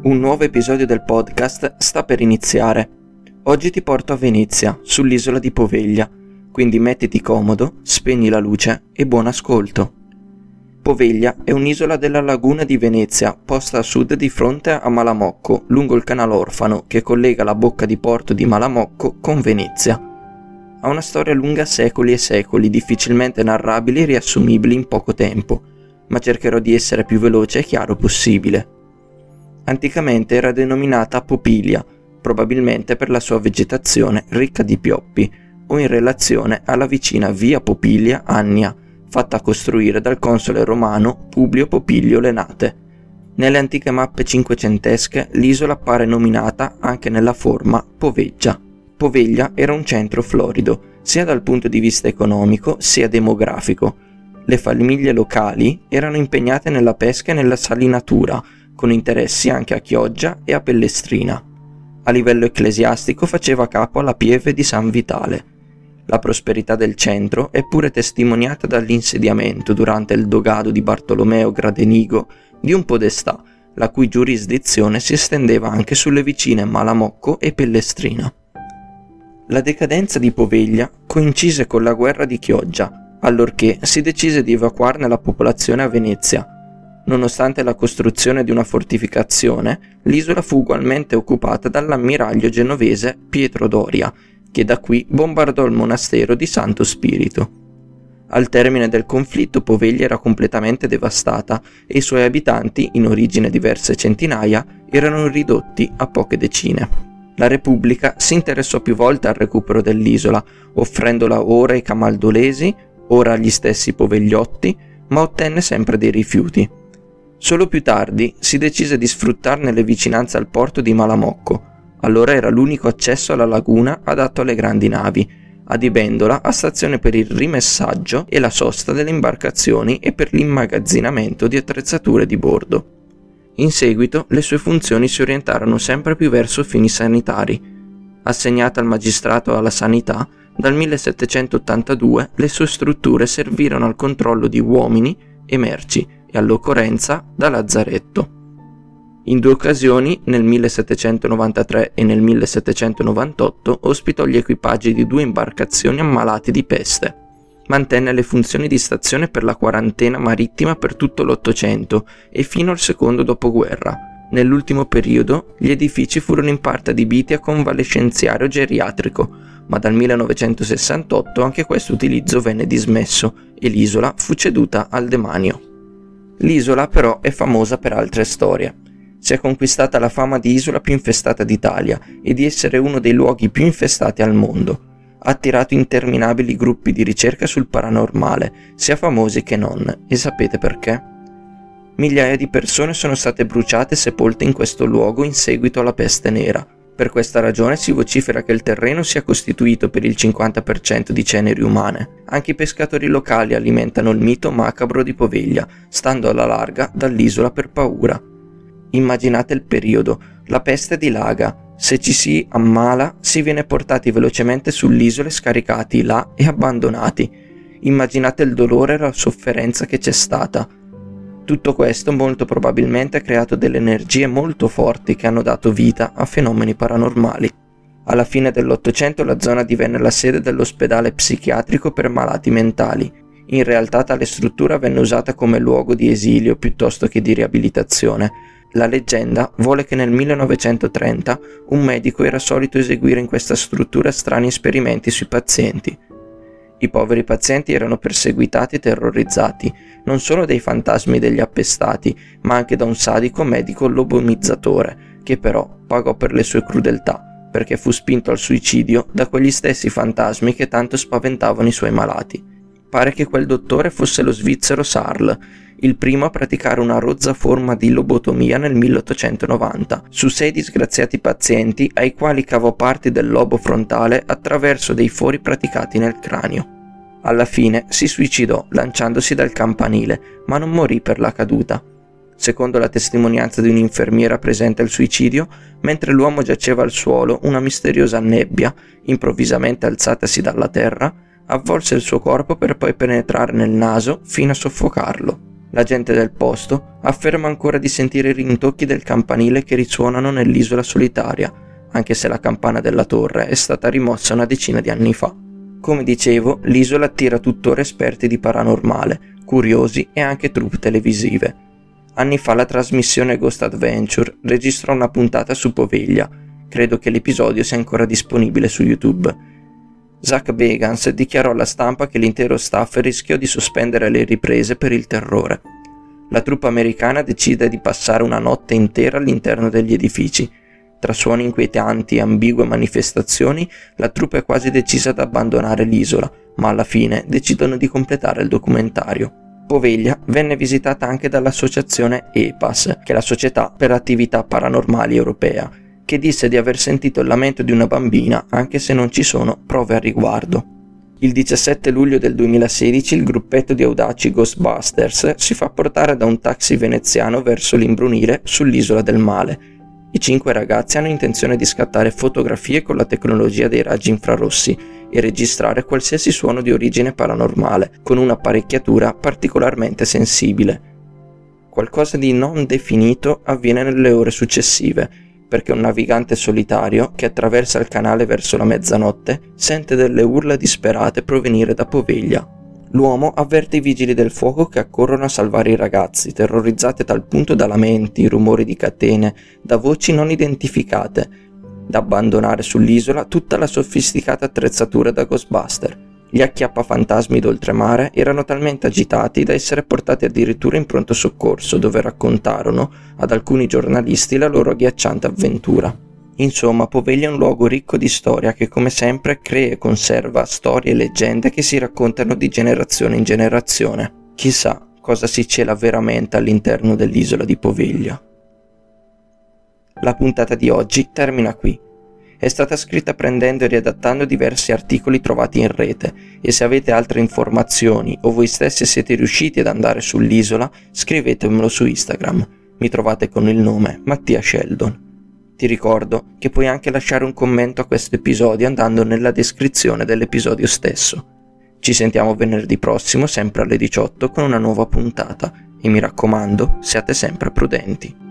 Un nuovo episodio del podcast sta per iniziare. Oggi ti porto a Venezia, sull'isola di Poveglia, quindi mettiti comodo, spegni la luce e buon ascolto. Poveglia è un'isola della laguna di Venezia, posta a sud di fronte a Malamocco, lungo il canale Orfano che collega la bocca di porto di Malamocco con Venezia. Ha una storia lunga secoli e secoli, difficilmente narrabili e riassumibili in poco tempo, ma cercherò di essere più veloce e chiaro possibile. Anticamente era denominata Popilia, probabilmente per la sua vegetazione ricca di pioppi, o in relazione alla vicina via Popilia Annia, fatta costruire dal console romano Publio Popilio Lenate. Nelle antiche mappe cinquecentesche l'isola appare nominata anche nella forma Poveggia. Poveglia era un centro florido, sia dal punto di vista economico sia demografico. Le famiglie locali erano impegnate nella pesca e nella salinatura, con interessi anche a Chioggia e a Pellestrina. A livello ecclesiastico faceva capo alla pieve di San Vitale. La prosperità del centro è pure testimoniata dall'insediamento durante il dogado di Bartolomeo Gradenigo di un podestà, la cui giurisdizione si estendeva anche sulle vicine Malamocco e Pellestrina. La decadenza di Poveglia coincise con la guerra di Chioggia, allorché si decise di evacuarne la popolazione a Venezia, Nonostante la costruzione di una fortificazione, l'isola fu ugualmente occupata dall'ammiraglio genovese Pietro Doria, che da qui bombardò il monastero di Santo Spirito. Al termine del conflitto Poveglia era completamente devastata e i suoi abitanti, in origine diverse centinaia, erano ridotti a poche decine. La Repubblica si interessò più volte al recupero dell'isola, offrendola ora ai camaldolesi, ora agli stessi povegliotti, ma ottenne sempre dei rifiuti. Solo più tardi si decise di sfruttarne le vicinanze al porto di Malamocco, allora era l'unico accesso alla laguna adatto alle grandi navi, adibendola a stazione per il rimessaggio e la sosta delle imbarcazioni e per l'immagazzinamento di attrezzature di bordo. In seguito le sue funzioni si orientarono sempre più verso fini sanitari. Assegnata al magistrato alla sanità, dal 1782 le sue strutture servirono al controllo di uomini e merci, e all'occorrenza da lazzaretto. In due occasioni, nel 1793 e nel 1798, ospitò gli equipaggi di due imbarcazioni ammalati di peste. Mantenne le funzioni di stazione per la quarantena marittima per tutto l'Ottocento e fino al secondo dopoguerra. Nell'ultimo periodo gli edifici furono in parte adibiti a convalescenziario geriatrico, ma dal 1968 anche questo utilizzo venne dismesso e l'isola fu ceduta al demanio. L'isola però è famosa per altre storie. Si è conquistata la fama di isola più infestata d'Italia e di essere uno dei luoghi più infestati al mondo. Ha attirato interminabili gruppi di ricerca sul paranormale, sia famosi che non, e sapete perché? Migliaia di persone sono state bruciate e sepolte in questo luogo in seguito alla peste nera, per questa ragione si vocifera che il terreno sia costituito per il 50% di ceneri umane. Anche i pescatori locali alimentano il mito macabro di Poveglia, stando alla larga dall'isola per paura. Immaginate il periodo, la peste dilaga, se ci si ammala si viene portati velocemente sull'isola e scaricati là e abbandonati. Immaginate il dolore e la sofferenza che c'è stata. Tutto questo molto probabilmente ha creato delle energie molto forti che hanno dato vita a fenomeni paranormali. Alla fine dell'Ottocento la zona divenne la sede dell'ospedale psichiatrico per malati mentali. In realtà tale struttura venne usata come luogo di esilio piuttosto che di riabilitazione. La leggenda vuole che nel 1930 un medico era solito eseguire in questa struttura strani esperimenti sui pazienti. I poveri pazienti erano perseguitati e terrorizzati, non solo dai fantasmi degli appestati, ma anche da un sadico medico lobomizzatore, che però pagò per le sue crudeltà, perché fu spinto al suicidio da quegli stessi fantasmi che tanto spaventavano i suoi malati. Pare che quel dottore fosse lo svizzero Sarl, il primo a praticare una rozza forma di lobotomia nel 1890 su sei disgraziati pazienti ai quali cavò parti del lobo frontale attraverso dei fori praticati nel cranio. Alla fine si suicidò lanciandosi dal campanile, ma non morì per la caduta. Secondo la testimonianza di un'infermiera presente al suicidio, mentre l'uomo giaceva al suolo, una misteriosa nebbia, improvvisamente alzatasi dalla terra, avvolse il suo corpo per poi penetrare nel naso fino a soffocarlo. La gente del posto afferma ancora di sentire i rintocchi del campanile che risuonano nell'isola solitaria, anche se la campana della torre è stata rimossa una decina di anni fa. Come dicevo, l'isola attira tuttora esperti di paranormale, curiosi e anche troupe televisive. Anni fa la trasmissione Ghost Adventure registrò una puntata su Poveglia. Credo che l'episodio sia ancora disponibile su YouTube. Zach Bagans dichiarò alla stampa che l'intero staff rischiò di sospendere le riprese per il terrore. La truppa americana decide di passare una notte intera all'interno degli edifici, tra suoni inquietanti e ambigue manifestazioni, la truppa è quasi decisa ad abbandonare l'isola, ma alla fine decidono di completare il documentario. Poveglia venne visitata anche dall'associazione EPAS, che è la Società per Attività Paranormali Europea, che disse di aver sentito il lamento di una bambina anche se non ci sono prove a riguardo. Il 17 luglio del 2016 il gruppetto di audaci Ghostbusters si fa portare da un taxi veneziano verso l'imbrunire sull'isola del male i cinque ragazzi hanno intenzione di scattare fotografie con la tecnologia dei raggi infrarossi e registrare qualsiasi suono di origine paranormale con un'apparecchiatura particolarmente sensibile. Qualcosa di non definito avviene nelle ore successive, perché un navigante solitario che attraversa il canale verso la mezzanotte sente delle urla disperate provenire da Poveglia, L'uomo avverte i vigili del fuoco che accorrono a salvare i ragazzi, terrorizzati a tal punto da lamenti, rumori di catene, da voci non identificate, da abbandonare sull'isola tutta la sofisticata attrezzatura da Ghostbuster. Gli acchiappafantasmi d'oltremare erano talmente agitati da essere portati addirittura in pronto soccorso, dove raccontarono ad alcuni giornalisti la loro agghiacciante avventura. Insomma, Poveglia è un luogo ricco di storia che come sempre crea e conserva storie e leggende che si raccontano di generazione in generazione. Chissà cosa si cela veramente all'interno dell'isola di Poveglia. La puntata di oggi termina qui. È stata scritta prendendo e riadattando diversi articoli trovati in rete e se avete altre informazioni o voi stessi siete riusciti ad andare sull'isola, scrivetemelo su Instagram. Mi trovate con il nome Mattia Sheldon. Ti ricordo che puoi anche lasciare un commento a questo episodio andando nella descrizione dell'episodio stesso. Ci sentiamo venerdì prossimo, sempre alle 18, con una nuova puntata e mi raccomando, siate sempre prudenti.